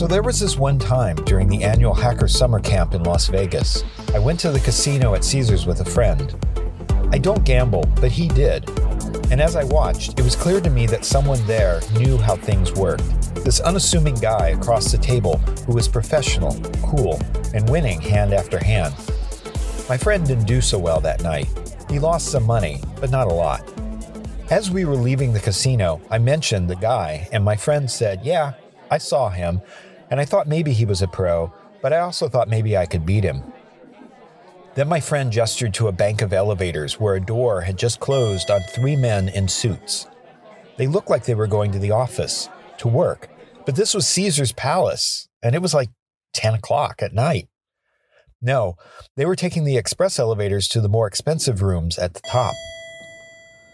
So there was this one time during the annual Hacker Summer Camp in Las Vegas. I went to the casino at Caesars with a friend. I don't gamble, but he did. And as I watched, it was clear to me that someone there knew how things worked. This unassuming guy across the table who was professional, cool, and winning hand after hand. My friend didn't do so well that night. He lost some money, but not a lot. As we were leaving the casino, I mentioned the guy, and my friend said, Yeah, I saw him, and I thought maybe he was a pro, but I also thought maybe I could beat him. Then my friend gestured to a bank of elevators where a door had just closed on three men in suits. They looked like they were going to the office, to work, but this was Caesar's palace, and it was like 10 o'clock at night. No, they were taking the express elevators to the more expensive rooms at the top.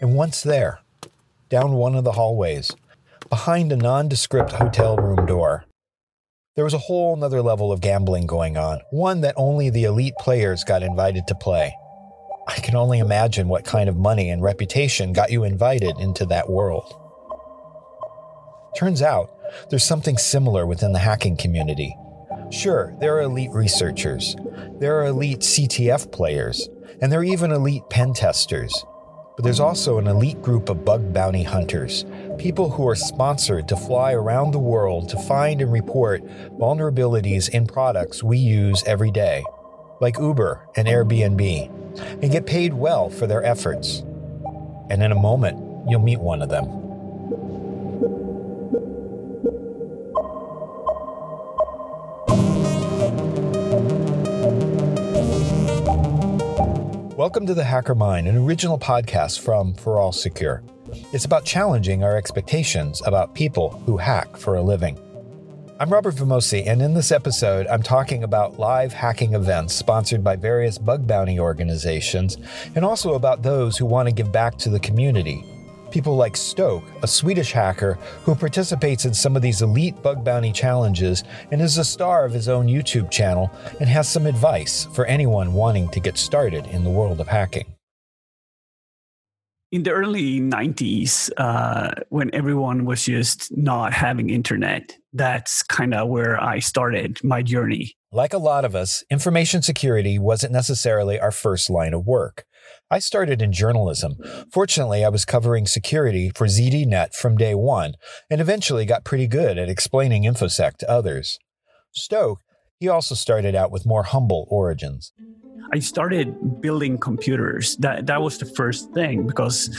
And once there, down one of the hallways, behind a nondescript hotel room door. There was a whole nother level of gambling going on, one that only the elite players got invited to play. I can only imagine what kind of money and reputation got you invited into that world. Turns out, there's something similar within the hacking community. Sure, there are elite researchers, there are elite CTF players, and there are even elite pen testers. But there's also an elite group of bug bounty hunters, people who are sponsored to fly around the world to find and report vulnerabilities in products we use every day, like Uber and Airbnb, and get paid well for their efforts. And in a moment, you'll meet one of them. Welcome to The Hacker Mind, an original podcast from ForAllSecure. It's about challenging our expectations about people who hack for a living. I'm Robert Vamosi, and in this episode, I'm talking about live hacking events sponsored by various bug bounty organizations, and also about those who want to give back to the community People like Stok, a Swedish hacker who participates in some of these elite bug bounty challenges and is a star of his own YouTube channel and has some advice for anyone wanting to get started in the world of hacking. In the early 90s, uh, when everyone was just not having internet, that's kind of where I started my journey. Like a lot of us, information security wasn't necessarily our first line of work. I started in journalism. Fortunately, I was covering security for ZDNet from day one and eventually got pretty good at explaining InfoSec to others. Stok, he also started out with more humble origins. I started building computers. That that was the first thing because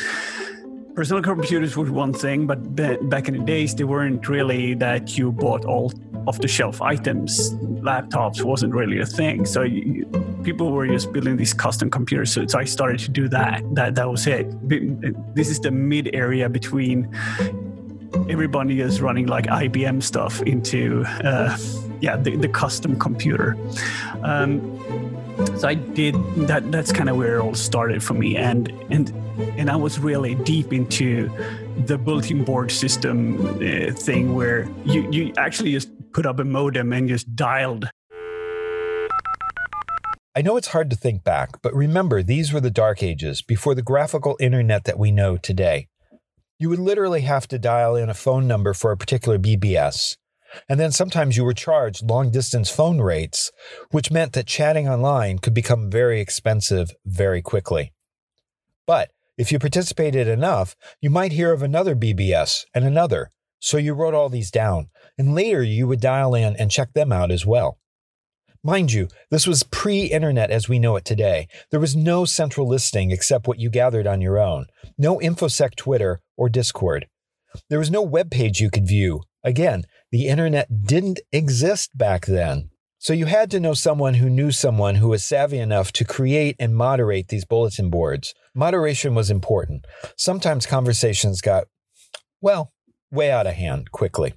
personal computers was one thing, but back in the days, they weren't really that you bought all off the shelf items. Laptops wasn't really a thing. So you, people were just building these custom computers. So, so I started to do that. That that was it. This is the mid area between everybody is running like IBM stuff into uh, yeah the, the custom computer. Um, so I did that. That's kind of where it all started for me, and and and I was really deep into the bulletin board system uh, thing, where you you actually just put up a modem and just dialed. I know it's hard to think back, but remember these were the dark ages before the graphical internet that we know today. You would literally have to dial in a phone number for a particular BBS and then sometimes you were charged long distance phone rates, which meant that chatting online could become very expensive very quickly. But if you participated enough, you might hear of another BBS and another. So you wrote all these down, and later you would dial in and check them out as well. Mind you, this was pre internet as we know it today. There was no central listing except what you gathered on your own, no InfoSec Twitter or Discord. There was no web page you could view. Again, the internet didn't exist back then. So you had to know someone who knew someone who was savvy enough to create and moderate these bulletin boards. Moderation was important. Sometimes conversations got, well, way out of hand quickly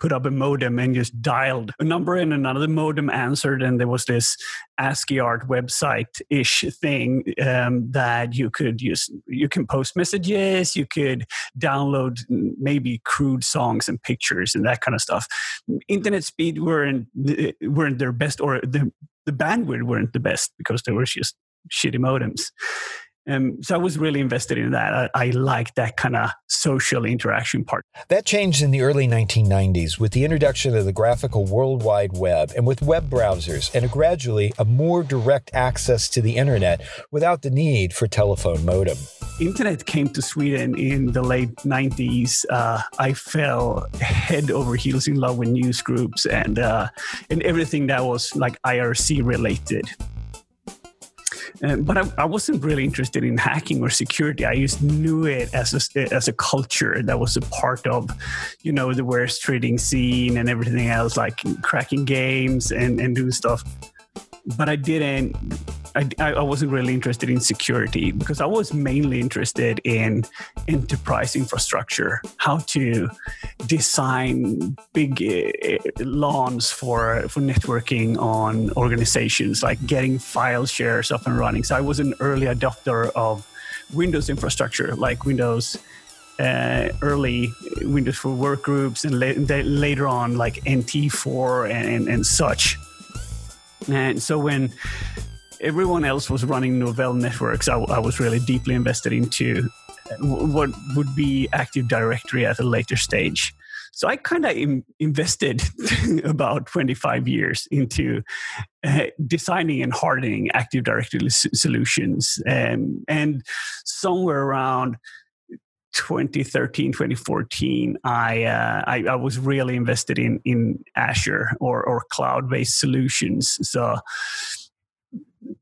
put up a modem and just dialed a number and another modem answered and there was this ascii art website ish thing um, that you could use you can post messages you could download maybe crude songs and pictures and that kind of stuff. Internet speed weren't weren't their best or the the bandwidth weren't the best because there was just shitty modems Um, so I was really invested in that. I, I like that kind of social interaction part. That changed in the early 1990s with the introduction of the graphical World Wide Web and with web browsers and a gradually a more direct access to the internet without the need for telephone modem. Internet came to Sweden in the late 90s. Uh, I fell head over heels in love with news groups and uh, and everything that was like IRC related. Uh, but I, I, wasn't really interested in hacking or security. I just knew it as a, as a culture that was a part of, you know, the warez trading scene and everything else, like cracking games and, and doing stuff. But I didn't I, I wasn't really interested in security because I was mainly interested in enterprise infrastructure, how to design big uh, LANs for for networking on organizations, like getting file shares up and running. So I was an early adopter of Windows infrastructure, like Windows uh, early Windows for workgroups, and la- later on like NT4 and, and such. And so when everyone else was running Novell networks, I, I was really deeply invested into uh, what would be Active Directory at a later stage. So I kind of Im- invested about 25 years into uh, designing and hardening Active Directory s- solutions. Um, and somewhere around 2013 2014 I, uh, I, I was really invested in in Azure or or cloud based solutions so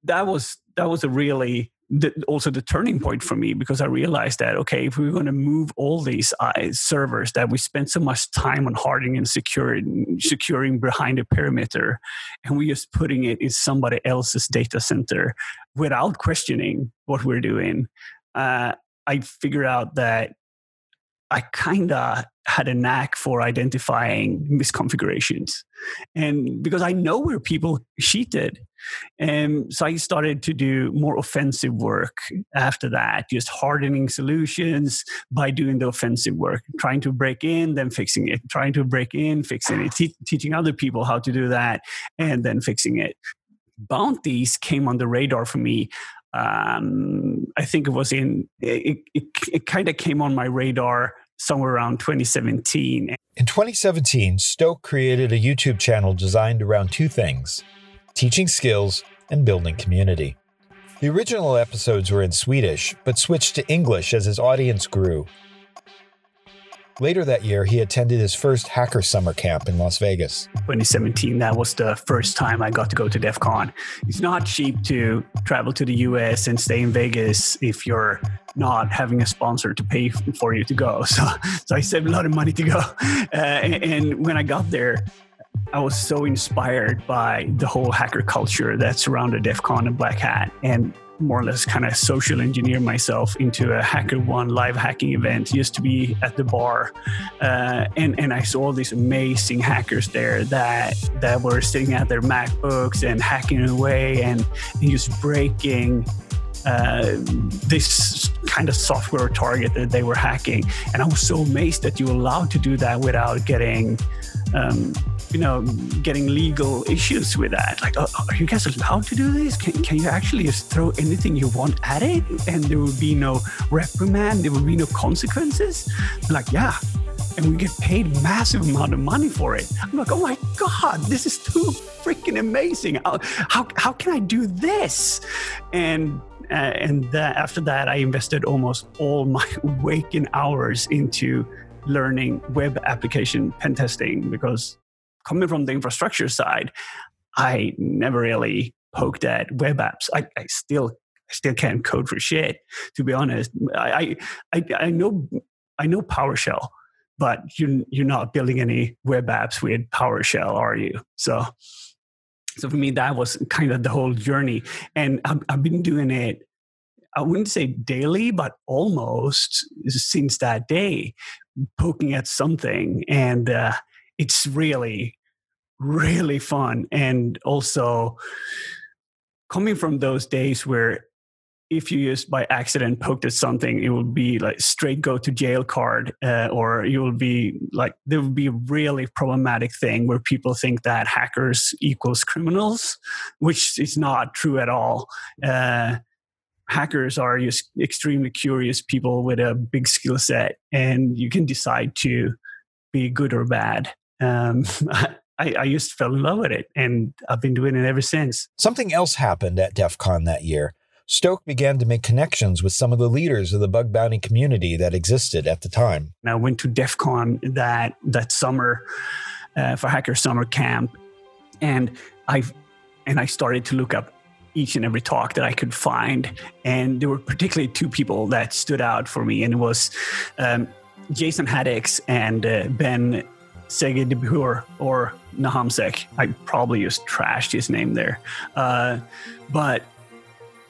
that was that was a really the, also the turning point for me because I realized that okay, if we are going to move all these uh, servers that we spent so much time on hardening and securing, securing behind a perimeter, and we're just putting it in somebody else's data center without questioning what we're doing, uh, I figured out that I kind of had a knack for identifying misconfigurations. And because I know where people cheated. And so I started to do more offensive work after that, just hardening solutions by doing the offensive work, trying to break in, then fixing it, trying to break in, fixing it, te- teaching other people how to do that, and then fixing it. Bounties came on the radar for me um, I think it was in it, it, it kind of came on my radar somewhere around 2017. In 2017, Stok created a YouTube channel designed around two things teaching skills and building community. The original episodes were in Swedish, but switched to English as his audience grew Later that year, he attended his first hacker summer camp in Las Vegas. 2017, that was the first time I got to go to DEF CON. It's not cheap to travel to the US and stay in Vegas if you're not having a sponsor to pay for you to go. So, so I saved a lot of money to go. Uh, and, and when I got there, I was so inspired by the whole hacker culture that surrounded DEF CON and Black Hat. And more or less kind of social engineer myself into a HackerOne live hacking event just to be at the bar uh, and and I saw these amazing hackers there that that were sitting at their MacBooks and hacking away and, and just breaking uh, this kind of software target that they were hacking. And I was so amazed that you were allowed to do that without getting um, you know, getting legal issues with that. Like, oh, are you guys allowed to do this? Can, can you actually just throw anything you want at it and there will be no reprimand? There will be no consequences? like, yeah. And we get paid massive amount of money for it. I'm like, oh my God, this is too freaking amazing. How, how, how can I do this? And uh, and after that, I invested almost all my waking hours into learning web application pen testing because coming from the infrastructure side, I never really poked at web apps. I, I still I still can't code for shit, to be honest. I I, I know I know PowerShell, but you you're not building any web apps with PowerShell, are you? So so for me that was kind of the whole journey and I've, I've been doing it i wouldn't say daily but almost since that day poking at something and uh, it's really really fun and also coming from those days where if you just by accident poked at something, it will be like straight go to jail card, uh, or you will be like there will be a really problematic thing where people think that hackers equals criminals, which is not true at all. Uh, hackers are just extremely curious people with a big skill set, and you can decide to be good or bad. Um, I, I just fell in love with it, and I've been doing it ever since. Something else happened at DEF CON that year. Stok began to make connections with some of the leaders of the bug bounty community that existed at the time. I went to DEF CON that, that summer uh, for Hacker Summer Camp, and I and I started to look up each and every talk that I could find, and there were particularly two people that stood out for me, and it was um, Jason Haddix and uh, Ben Segedibur or NahamSec. I probably just trashed his name there, uh, but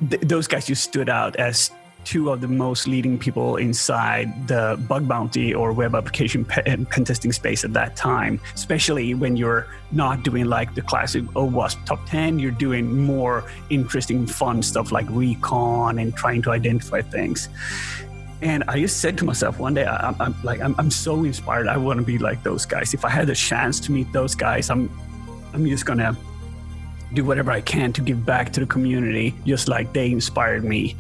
th- those guys just stood out as two of the most leading people inside the bug bounty or web application pen, testing space at that time, especially when you're not doing like the classic OWASP top 10, you're doing more interesting, fun stuff like recon and trying to identify things. And I just said to myself one day, I, am like, I'm, I'm so inspired. I want to be like those guys. If I had the chance to meet those guys, I'm, I'm just gonna do whatever I can to give back to the community, just like they inspired me.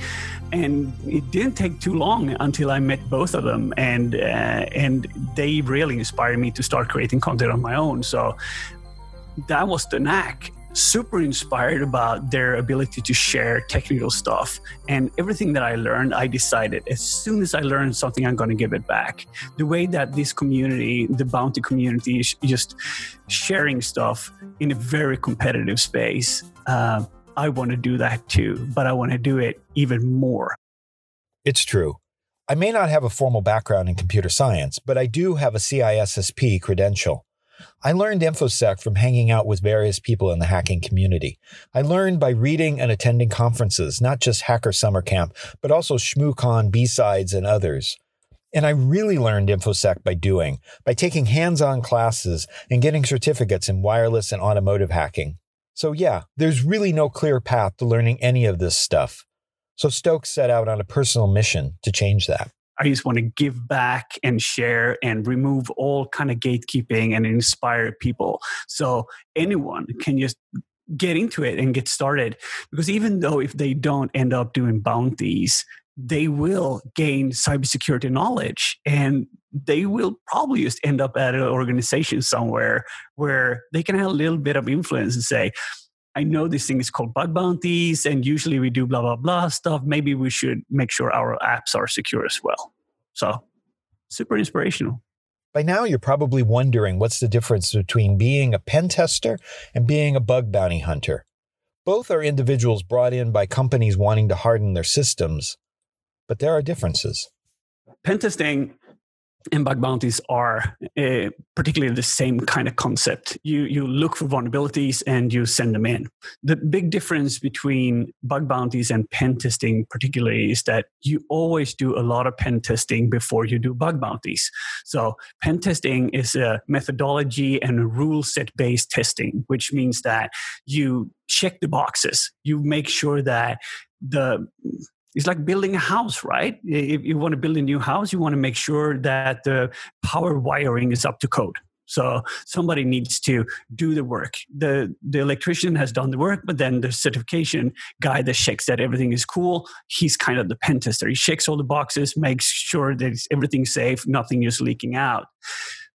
And it didn't take too long until I met both of them, and uh, and they really inspired me to start creating content on my own. So that was the knack super inspired about their ability to share technical stuff. And everything that I learned, I decided as soon as I learned something, I'm going to give it back. The way that this community, the bounty community, is just sharing stuff in a very competitive space. Uh, I want to do that too, but I want to do it even more. It's true. I may not have a formal background in computer science, but I do have a CISSP credential. I learned InfoSec from hanging out with various people in the hacking community. I learned by reading and attending conferences, not just Hacker Summer Camp, but also ShmooCon, B-Sides, and others. And I really learned InfoSec by doing, by taking hands-on classes and getting certificates in wireless and automotive hacking. So yeah, there's really no clear path to learning any of this stuff. So Stokes set out on a personal mission to change that. I just want to give back and share and remove all kind of gatekeeping and inspire people. So anyone can just get into it and get started. Because even though if they don't end up doing bounties, they will gain cybersecurity knowledge and they will probably just end up at an organization somewhere where they can have a little bit of influence and say, I know this thing is called bug bounties, and usually we do blah, blah, blah stuff. Maybe we should make sure our apps are secure as well. So, super inspirational. By now, you're probably wondering what's the difference between being a pen tester and being a bug bounty hunter. Both are individuals brought in by companies wanting to harden their systems, but there are differences. Pen testing and bug bounties are uh, particularly the same kind of concept. You you look for vulnerabilities and you send them in. The big difference between bug bounties and pen testing, particularly, is that you always do a lot of pen testing before you do bug bounties. So pen testing is a methodology and a rule set based testing, which means that you check the boxes. You make sure that the it's like building a house, right? If you want to build a new house, you want to make sure that the power wiring is up to code. So somebody needs to do the work. The the electrician has done the work, but then the certification guy that checks that everything is cool, he's kind of the pen tester. He checks all the boxes, makes sure that everything's safe, nothing is leaking out.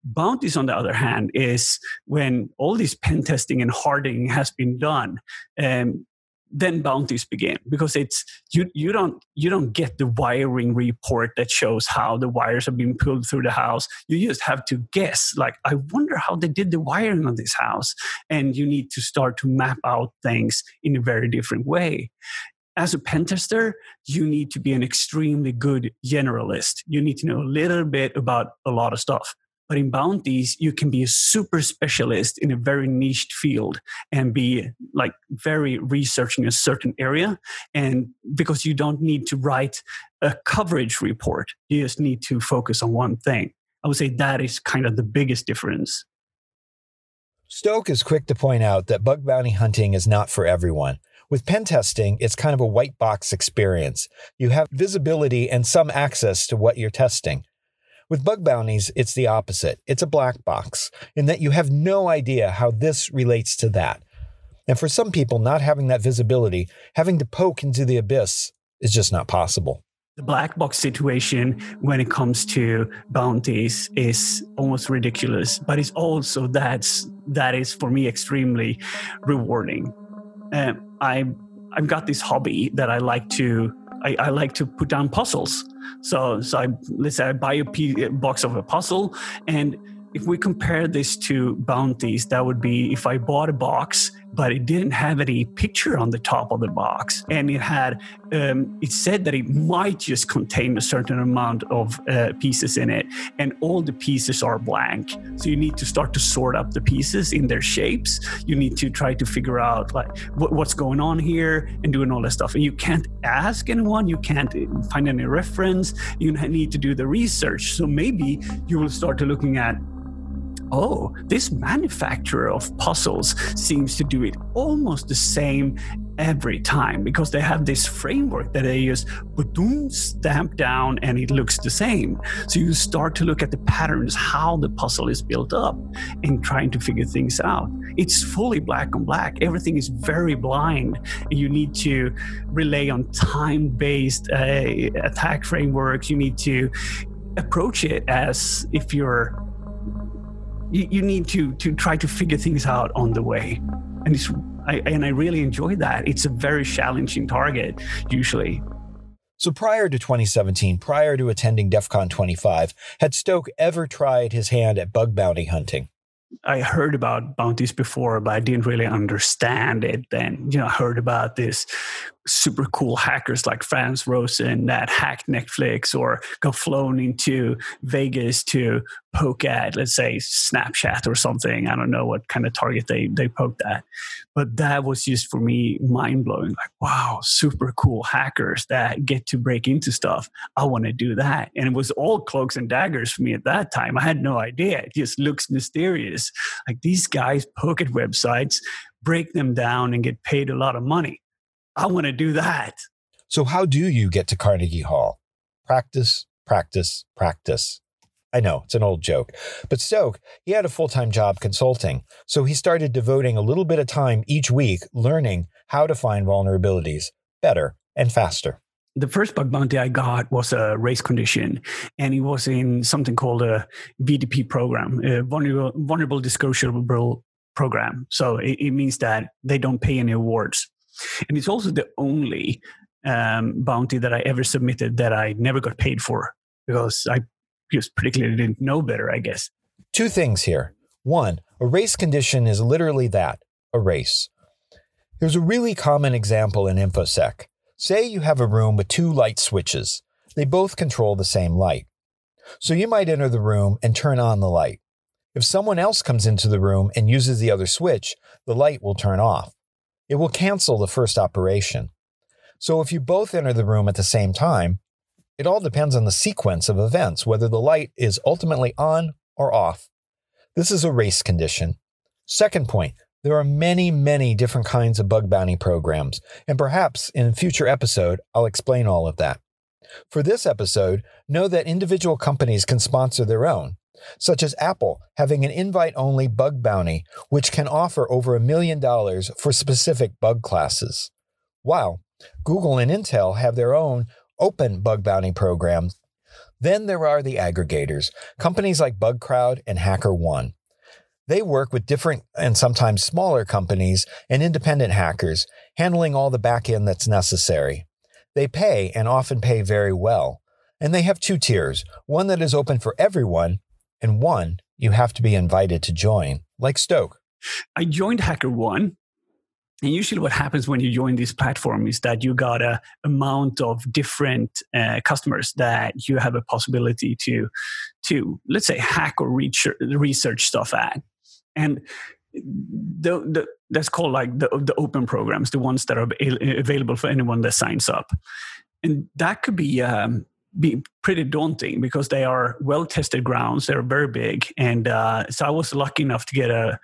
Bounties, on the other hand, is when all this pen testing and hardening has been done. Um, then bounties begin because it's you you don't you don't get the wiring report that shows how the wires are being pulled through the house you just have to guess like i wonder how they did the wiring on this house and you need to start to map out things in a very different way as a pentester you need to be an extremely good generalist. You need to know a little bit about a lot of stuff. But in bounties, you can be a super specialist in a very niched field and be like very researching a certain area. And because you don't need to write a coverage report, you just need to focus on one thing. I would say that is kind of the biggest difference. Stok is quick to point out that bug bounty hunting is not for everyone. With pen testing, it's kind of a white box experience. You have visibility and some access to what you're testing. With bug bounties, it's the opposite. It's a black box in that you have no idea how this relates to that. And for some people, not having that visibility, having to poke into the abyss, is just not possible. The black box situation when it comes to bounties is almost ridiculous, but it's also that's that is for me extremely rewarding. Um, I I've got this hobby that I like to I, I, like to put down puzzles. So, so I, let's say I buy a box of a puzzle, and if we compare this to bounties, that would be if I bought a box, but it didn't have any picture on the top of the box, and it had, um, it said that it might just contain a certain amount of uh, pieces in it, and all the pieces are blank. So you need to start to sort up the pieces in their shapes. You need to try to figure out like what, what's going on here and doing all that stuff. And you can't ask anyone, you can't find any reference. You need to do the research. So maybe you will start to looking at oh, this manufacturer of puzzles seems to do it almost the same every time because they have this framework that they just boom, stamp down and it looks the same. So you start to look at the patterns, how the puzzle is built up, and trying to figure things out. It's fully black on black. Everything is very blind. You need to rely on time based uh, attack frameworks. You need to approach it as if you're you, you need to to try to figure things out on the way and it's I, and I really enjoy that. It's a very challenging target usually. So prior to 2017, prior to attending DEF CON 25, had Stok ever tried his hand at bug bounty hunting? I heard about bounties before, but I didn't really understand it then. You know, I heard about this super cool hackers like Frans Rosén that hacked Netflix or got flown into Vegas to poke at, let's say, Snapchat or something. I don't know what kind of target they, they poked at. But that was just for me mind blowing. Like, wow, super cool hackers that get to break into stuff. I want to do that. And it was all cloaks and daggers for me at that time. I had no idea. It just looks mysterious. Like these guys poke at websites, break them down, and get paid a lot of money I want to do that. So, how do you get to Carnegie Hall? Practice, practice, practice. I know it's an old joke, but Stok, he had a full time job consulting. So he started devoting a little bit of time each week learning how to find vulnerabilities better and faster. The first bug bounty I got was a race condition, and it was in something called a VDP program, a vulnerable, vulnerable disclosure program. So it, it means that they don't pay any awards. And it's also the only um, bounty that I ever submitted that I never got paid for because I just particularly didn't know better, I guess. Two things here. One, a race condition is literally that a race. There's a really common example in InfoSec. Say you have a room with two light switches, they both control the same light. So you might enter the room and turn on the light. If someone else comes into the room and uses the other switch, the light will turn off it will cancel the first operation. So if you both enter the room at the same time, it all depends on the sequence of events, whether the light is ultimately on or off. This is a race condition. Second point, there are many, many different kinds of bug bounty programs, and perhaps in a future episode, I'll explain all of that. For this episode, know that individual companies can sponsor their own, such as Apple having an invite only bug bounty, which can offer over a million dollars for specific bug classes. While Google and Intel have their own open bug bounty programs. Then there are the aggregators, companies like Bugcrowd and HackerOne. They work with different and sometimes smaller companies and independent hackers, handling all the back end that's necessary. They pay and often pay very well. And they have two tiers one that is open for everyone, and one you have to be invited to join, like Stok. I joined HackerOne. And usually, what happens when you join this platform is that you got a amount of different uh, customers that you have a possibility to, to let's say, hack or research, stuff at. And the, the, that's called like the, the open programs, the ones that are available for anyone that signs up. And that could be um, be pretty daunting because they are well tested grounds. They're very big, and uh, so I was lucky enough to get a.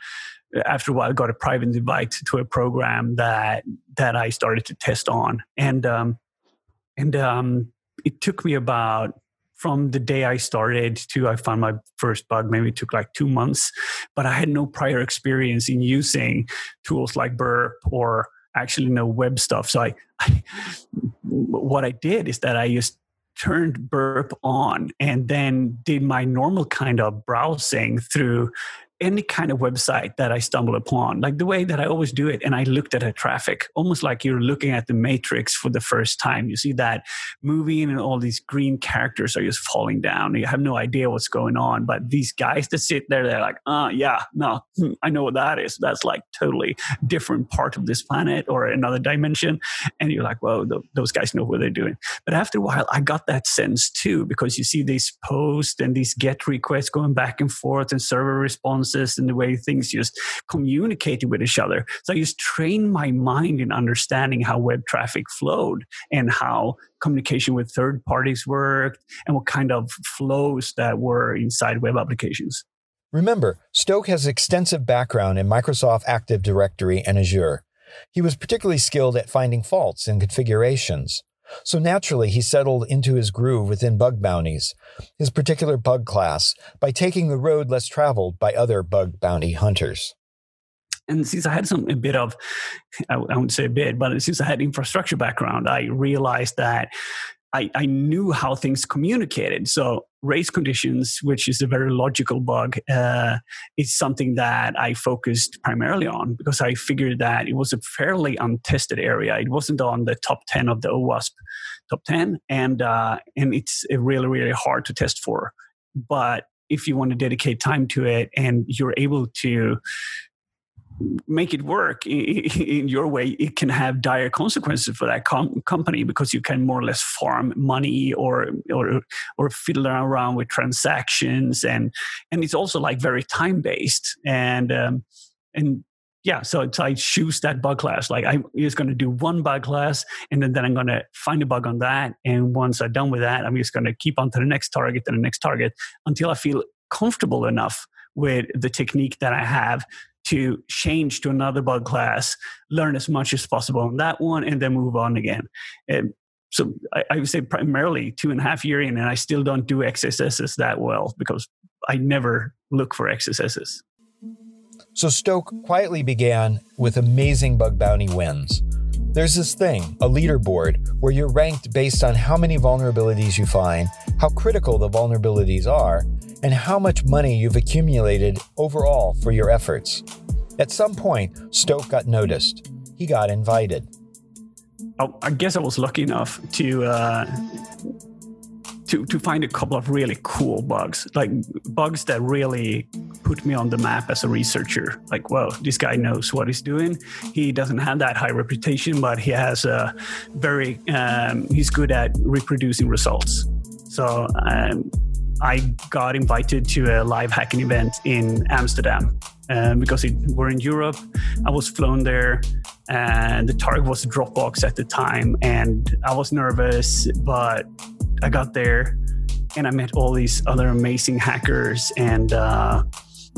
After a while, got a private invite to a program that that I started to test on, and um, and um, it took me about from the day I started to I found my first bug. Maybe it took like two months, but I had no prior experience in using tools like Burp or actually no web stuff. So I, I what I did is that I just turned Burp on and then did my normal kind of browsing through any kind of website that I stumble upon, like the way that I always do it. And I looked at the traffic, almost like you're looking at the Matrix for the first time. You see that moving and all these green characters are just falling down. You have no idea what's going on. But these guys that sit there, they're like, uh, yeah, no, hmm, I know what that is. That's like totally different part of this planet or another dimension. And you're like, well, those guys know what they're doing. But after a while, I got that sense too, because you see these posts and these get requests going back and forth and server response and the way things just communicated with each other. So I just trained my mind in understanding how web traffic flowed and how communication with third parties worked and what kind of flows that were inside web applications. Remember, Stok has extensive background in Microsoft Active Directory and Azure. He was particularly skilled at finding faults in configurations. So naturally, he settled into his groove within bug bounties, his particular bug class, by taking the road less traveled by other bug bounty hunters. And since I had some a bit of, I wouldn't say a bit, but since I had infrastructure background, I realized that I, I knew how things communicated. So race conditions, which is a very logical bug, uh, is something that I focused primarily on because I figured that it was a fairly untested area. It wasn't on the top 10 of the OWASP top 10, and, uh, and it's really, really hard to test for. But if you want to dedicate time to it and you're able to make it work in your way, it can have dire consequences for that com- company because you can more or less farm money or or or fiddle around with transactions and and it's also like very time based and um, and yeah, so it's I choose that bug class. Like I'm just going to do one bug class, and then, then I'm going to find a bug on that. And once I'm done with that, I'm just going to keep on to the next target and the next target until I feel comfortable enough with the technique that I have to change to another bug class, learn as much as possible on that one, and then move on again. And so I, I, would say primarily two and a half year in, and I still don't do XSSs that well because I never look for XSSs. So Stok quietly began with amazing bug bounty wins. There's this thing, a leaderboard, where you're ranked based on how many vulnerabilities you find, how critical the vulnerabilities are, and how much money you've accumulated overall for your efforts. At some point, Stok got noticed. He got invited. Oh, I guess I was lucky enough to uh, to to find a couple of really cool bugs, like bugs that really put me on the map as a researcher. Like, well, this guy knows what he's doing. He doesn't have that high reputation, but he has a very um, he's good at reproducing results. So um, I got invited to a live hacking event in Amsterdam um, because it, we're in Europe. I was flown there, and the target was Dropbox at the time, and I was nervous, but I got there, and I met all these other amazing hackers, and uh,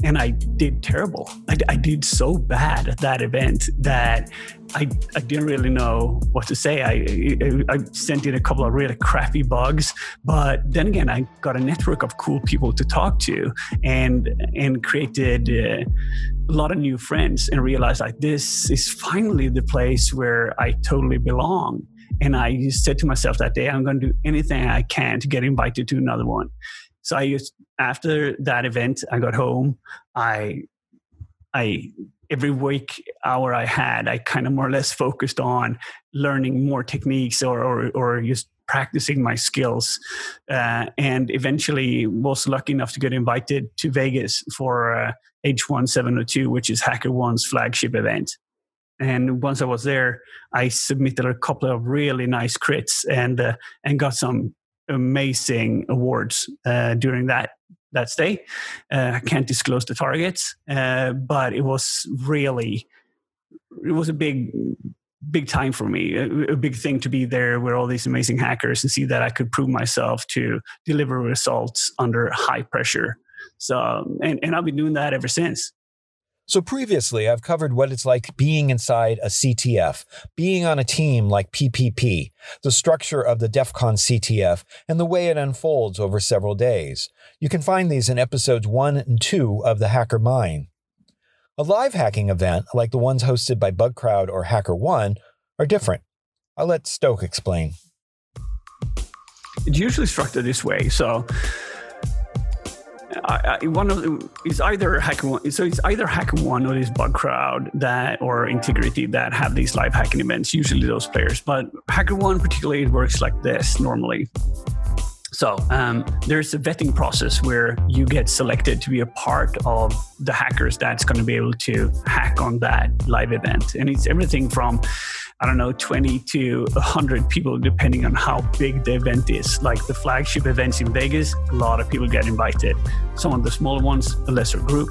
and I did terrible. I, I, did so bad at that event that I, I didn't really know what to say. I, I sent in a couple of really crappy bugs, but then again, I got a network of cool people to talk to and and created uh, a lot of new friends and realized like this is finally the place where I totally belong. And I said to myself that day, I'm going to do anything I can to get invited to another one. So I used after that event, I got home. I I every week hour I had, I kind of more or less focused on learning more techniques or or, or just practicing my skills, uh, and eventually was lucky enough to get invited to Vegas for uh, H1 702, which is HackerOne's flagship event. And once I was there, I submitted a couple of really nice crits and uh, and got some amazing awards uh, during that that stay. Uh, I can't disclose the targets, uh, but it was really it was a big big time for me a, a, big thing to be there with all these amazing hackers and see that i could prove myself to deliver results under high pressure so and, and i've been doing that ever since so, previously, I've covered what it's like being inside a CTF, being on a team like PPP, the structure of the DEF CON CTF, and the way it unfolds over several days. You can find these in episodes 1 and 2 of The Hacker Mind. A live hacking event, like the ones hosted by Bugcrowd or HackerOne, are different. I'll let Stok explain. it's usually structured this way. So I, one of is either HackerOne. So it's either HackerOne or this Bugcrowd that or Intigriti that have these live hacking events. Usually those players, but HackerOne particularly it works like this normally. So um, there's a vetting process where you get selected to be a part of the hackers that's going to be able to hack on that live event, and it's everything from I don't know, 20 to 100 people, depending on how big the event is. Like the flagship events in Vegas, a lot of people get invited. Some of the smaller ones, a lesser group.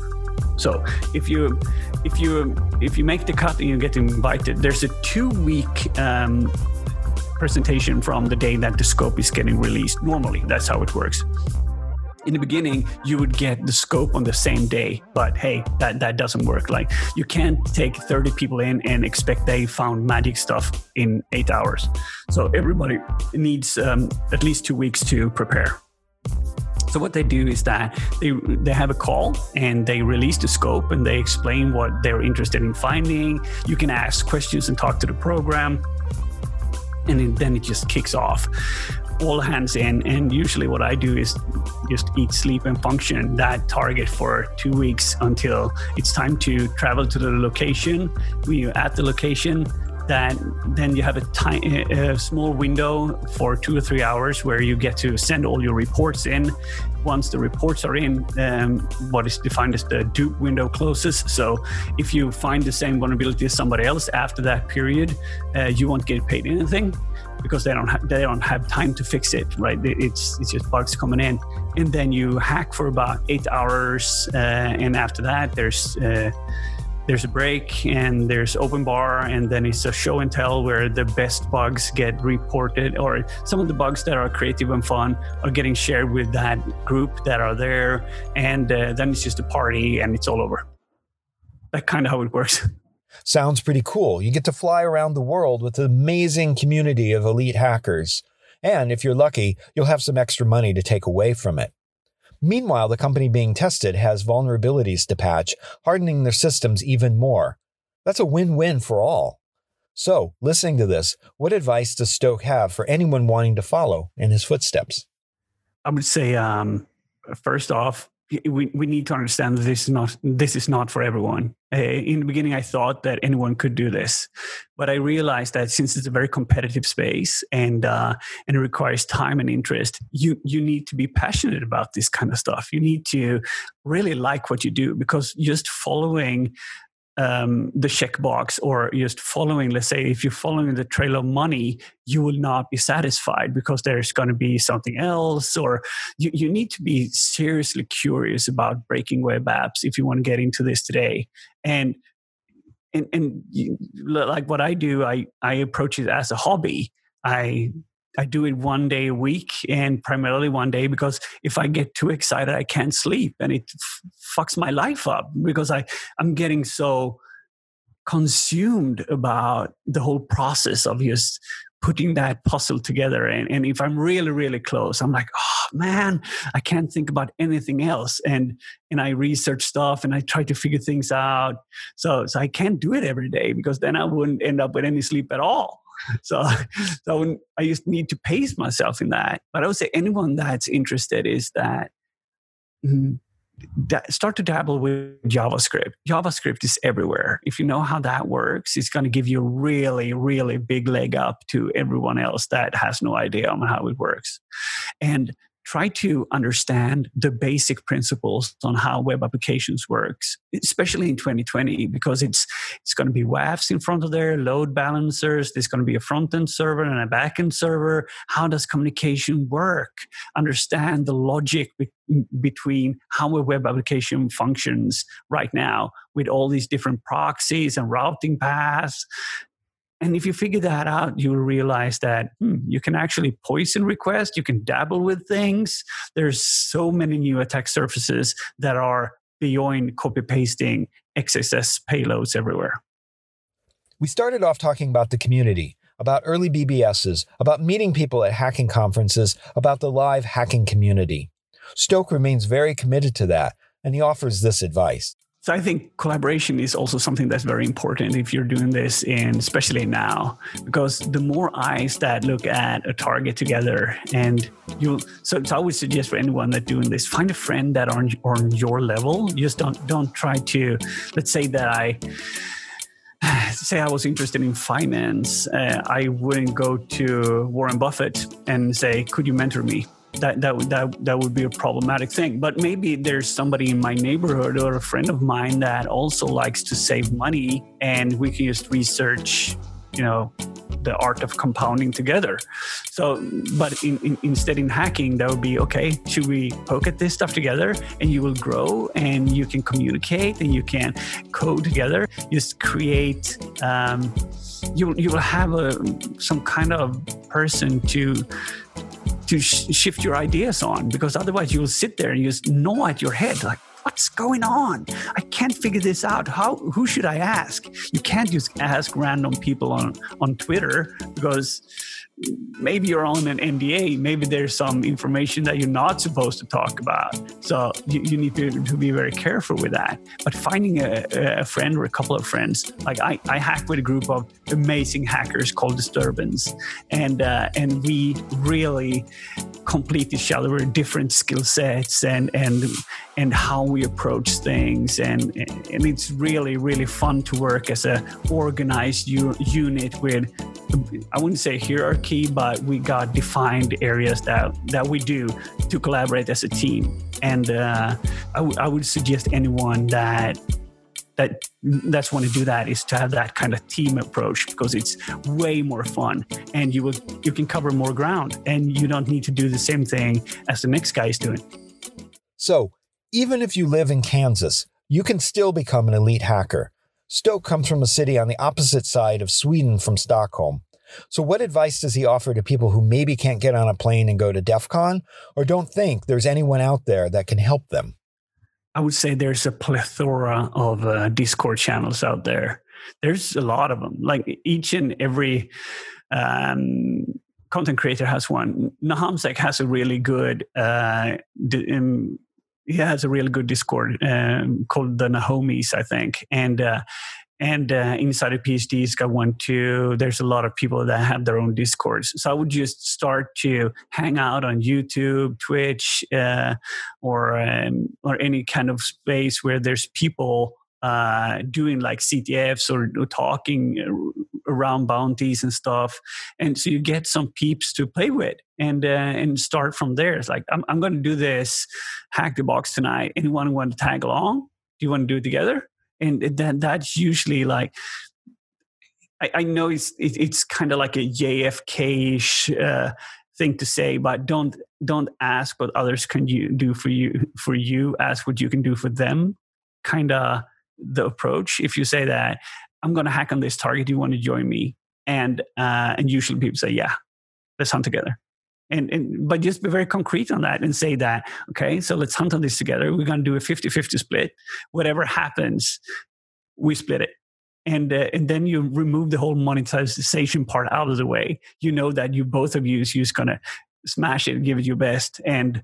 So if you if you if you make the cut and you get invited, there's a two week um, presentation from the day that the scope is getting released. Normally, that's how it works in the beginning you would get the scope on the same day but hey that that doesn't work. Like you can't take 30 people in and expect they found magic stuff in eight hours. So everybody needs um, at least two weeks to prepare. So what they do is that they they have a call and they release the scope and they explain what they're interested in finding. You can ask questions and talk to the program, and then it just kicks off all hands in. And usually, what I do is just eat, sleep, and function that target for two weeks until it's time to travel to the location. We at the location, that then you have a, tiny, a small window for two or three hours where you get to send all your reports in. Once the reports are in, um, what is defined as the dupe window closes. So if you find the same vulnerability as somebody else after that period, uh, you won't get paid anything because they don't have they don't have time to fix it right? It's it's just bugs coming in. And then you hack for about eight hours uh, and after that there's uh, there's a break and there's open bar and then it's a show and tell where the best bugs get reported or some of the bugs that are creative and fun are getting shared with that group that are there and uh, then it's just a party and it's all over. That kind of how it works Sounds pretty cool. You get to fly around the world with an amazing community of elite hackers. And if you're lucky, you'll have some extra money to take away from it. Meanwhile, the company being tested has vulnerabilities to patch, hardening their systems even more. That's a win win for all. So, listening to this, what advice does Stok have for anyone wanting to follow in his footsteps? I would say, um, first off, we, we need to understand that this is not this is not for everyone. Uh, in the beginning, I thought that anyone could do this, but I realized that since it's a very competitive space and uh, and it requires time and interest, you you need to be passionate about this kind of stuff. You need to really like what you do because just following um, the checkbox or just following, let's say, if you're following the trail of money, you will not be satisfied because there's going to be something else, or you, you need to be seriously curious about breaking web apps if you want to get into this today. And and, and you, like what I do, I, I approach it as a hobby. I I do it one day a week and primarily one day because if I get too excited, I can't sleep and it fucks my life up because I, I'm getting so consumed about the whole process of just putting that puzzle together. And, and if I'm really, really close, I'm like, oh man, I can't think about anything else. And and I research stuff and I try to figure things out. So so I can't do it every day because then I wouldn't end up with any sleep at all. so so I just need to pace myself in that. But I would say anyone that's interested is that. Mm, start to dabble with JavaScript. JavaScript is everywhere. If you know how that works, it's going to give you a really, really big leg up to everyone else that has no idea on how it works. And try to understand the basic principles on how web applications works especially in 2020 because it's it's going to be WAFs in front of there load balancers there's going to be a front end server and a back end server. How does communication work? Understand the logic be- between how a web application functions right now with all these different proxies and routing paths and if you figure that out, you'll realize that hmm, you can actually poison requests, you can dabble with things. There's so many new attack surfaces that are beyond copy pasting XSS payloads everywhere. We started off talking about the community, about early BBSs, about meeting people at hacking conferences, about the live hacking community. Stok remains very committed to that, and he offers this advice. So I think collaboration is also something that's very important if you're doing this, and especially now, because the more eyes that look at a target together, and you, so, so I would suggest for anyone that doing this, find a friend that on, on your level. Just don't don't try to, let's say that I say I was interested in finance, uh, I wouldn't go to Warren Buffett and say, "Could you mentor me?" That that would that that would be a problematic thing. But maybe there's somebody in my neighborhood or a friend of mine that also likes to save money, and we can just research, you know, the art of compounding together. So, but in, in, instead in hacking, that would be okay. Should we poke at this stuff together, and you will grow, and you can communicate, and you can code together. Just create. Um, you you will have a some kind of person to to sh- shift your ideas on because otherwise you'll sit there and you just gnaw at your head like what's going on? I can't figure this out. How who should I ask? You can't just ask random people on on Twitter because maybe you're on an NDA. Maybe there's some information that you're not supposed to talk about. So you, you need to, to, be very careful with that. But finding a, a, friend or a couple of friends, like I, I hack with a group of amazing hackers called Disturbance, and uh, and we really complete each other with different skill sets and and and how we approach things and and it's really really fun to work as a organized u- unit with I wouldn't say hierarchy but we got defined areas that that we do to collaborate as a team. And uh, I, w- I would suggest anyone that that that's want to do that is to have that kind of team approach because it's way more fun and you will you can cover more ground and you don't need to do the same thing as the next guy is doing. So even if you live in kansas you can still become an elite hacker. Stok comes from a city on the opposite side of sweden from stockholm so, what advice does he offer to people who maybe can't get on a plane and go to DEF CON or don't think there's anyone out there that can help them? I would say there's a plethora of uh, Discord channels out there. There's a lot of them. Like each and every um, content creator has one. NahamSec has a really good. Uh, um, he has a really good Discord um, called the Nahomies, I think, and uh, and uh, InsiderPhD's got one too. There's a lot of people that have their own discords. So I would just start to hang out on YouTube, Twitch, uh, or um, or any kind of space where there's people uh, doing like CTFs or, or talking around bounties and stuff. And so you get some peeps to play with and uh, and start from there. It's like I'm I'm going to do this hack the box tonight. Anyone want to tag along? Do you want to do it together? And that that's usually like I, I know it's it, it's kind of like a JFK-ish uh, thing to say, but don't don't ask what others can you do for you for you. Ask what you can do for them. Kind of the approach. If you say that I'm going to hack on this target, do you want to join me? And uh, and usually people say, yeah, let's hunt together and, and but just be very concrete on that and say that okay so let's hunt on this together. We're going to do a 50-50 split. Whatever happens we split it. And uh, and then you remove the whole monetization part out of the way. You know that you both of you is going to smash it give it your best and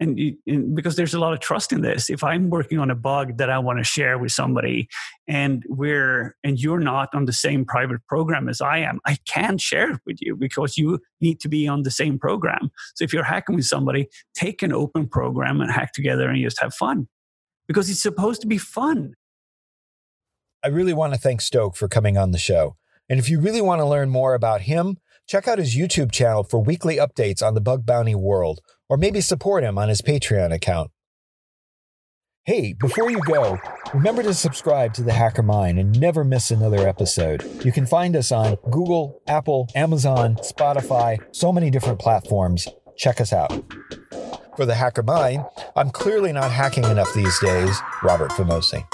and, and, because there's a lot of trust in this. If i'm working on a bug that i want to share with somebody and we're and you're not on the same private program as i am i can't share it with you because you need to be on the same program. So if you're hacking with somebody take an open program and hack together and just have fun because it's supposed to be fun. I really want to thank Stok for coming on the show. And if you really want to learn more about him check out his youtube channel for weekly updates on the bug bounty world or maybe support him on his Patreon account. Hey, before you go, remember to subscribe to The Hacker Mind and never miss another episode. You can find us on Google, Apple, Amazon, Spotify, so many different platforms. Check us out. For The Hacker Mind, I'm clearly not hacking enough these days, Robert Vamosi.